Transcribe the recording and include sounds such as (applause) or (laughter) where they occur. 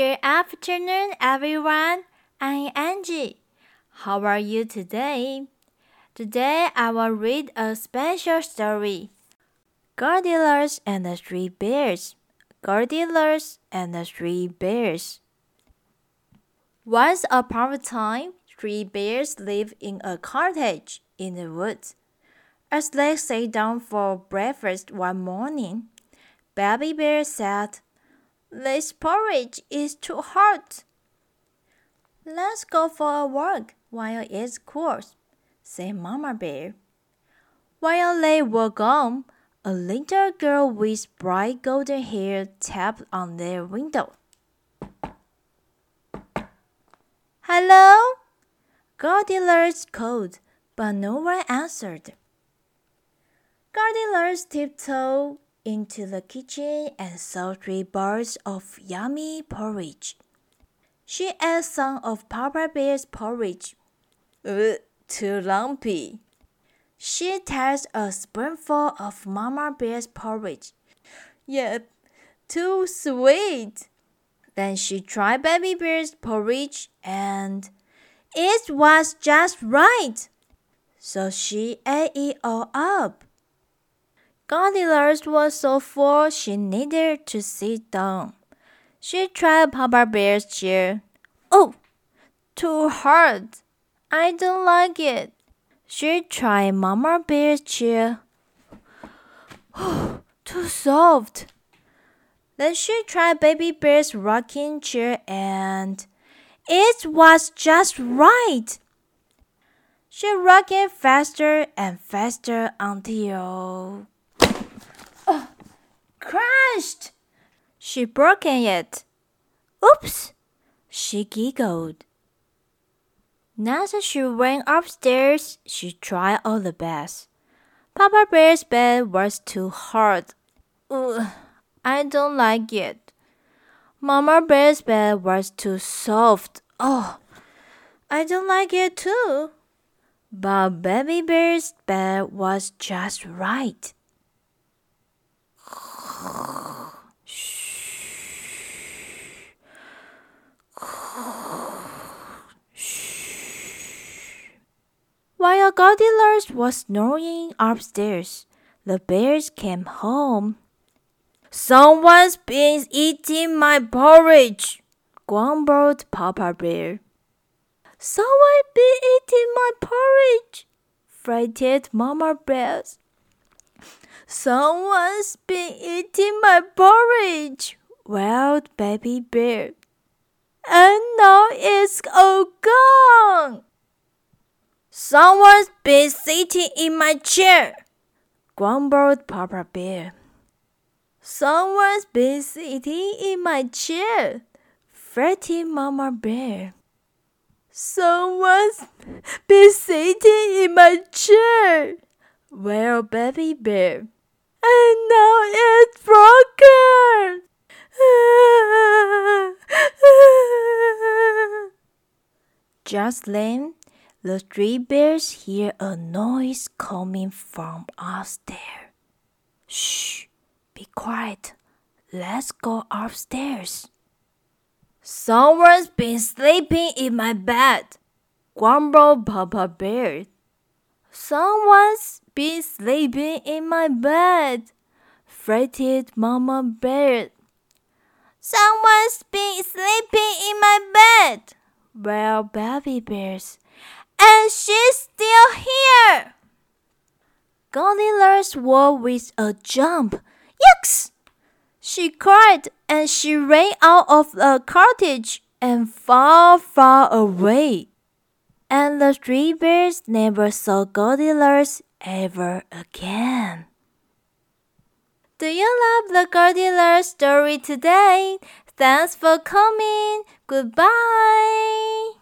afternoon, everyone. I'm Angie. How are you today? Today I will read a special story. Goldilocks and the Three Bears. Goldilocks and the Three Bears. Once upon a time, three bears lived in a cottage in the woods. As they sat down for breakfast one morning, Baby Bear said, this porridge is too hot. Let's go for a walk while it's cool, said Mama Bear. While they were gone, a little girl with bright golden hair tapped on their window. Hello? Goldilocks called, but no one answered. Goldilocks tiptoed into the kitchen and saw three bowls of yummy porridge. She ate some of Papa Bear's porridge. Uh, too lumpy. She tasted a spoonful of Mama Bear's porridge. Yep, too sweet. Then she tried Baby Bear's porridge and it was just right. So she ate it all up. Goldilocks was so full she needed to sit down. She tried Papa Bear's chair. Oh, too hard. I don't like it. She tried Mama Bear's chair. Oh, (sighs) too soft. Then she tried Baby Bear's rocking chair and it was just right. She rocked it faster and faster until She broke it. Oops, she giggled. Now that she went upstairs, she tried all the beds. Papa Bear's bed was too hard. Ugh, I don't like it. Mama Bear's bed was too soft. Oh, I don't like it too. But Baby Bear's bed was just right. While Goldilocks was snoring upstairs, the bears came home. Someone's been eating my porridge, grumbled Papa Bear. Someone's been eating my porridge, fretted Mama Bear. Someone's been eating my porridge, wailed Baby Bear. And now it's all gone. Someone's been sitting in my chair, grumbled Papa Bear. Someone's been sitting in my chair, fretted Mama Bear. Someone's been sitting in my chair, wailed Baby Bear. And now it's broken. (laughs) Just then, the three bears hear a noise coming from upstairs. Shh, be quiet. Let's go upstairs. Someone's been sleeping in my bed, grumbled Papa Bear. Someone's been sleeping in my bed, fretted Mama Bear. Someone's been sleeping in my bed, wailed Baby Bears. And she's still here! Goldilocks woke with a jump. Yucks! She cried and she ran out of the cottage and far, far away. And the three bears never saw Goldilocks ever again. Do you love the Goldilocks story today? Thanks for coming. Goodbye.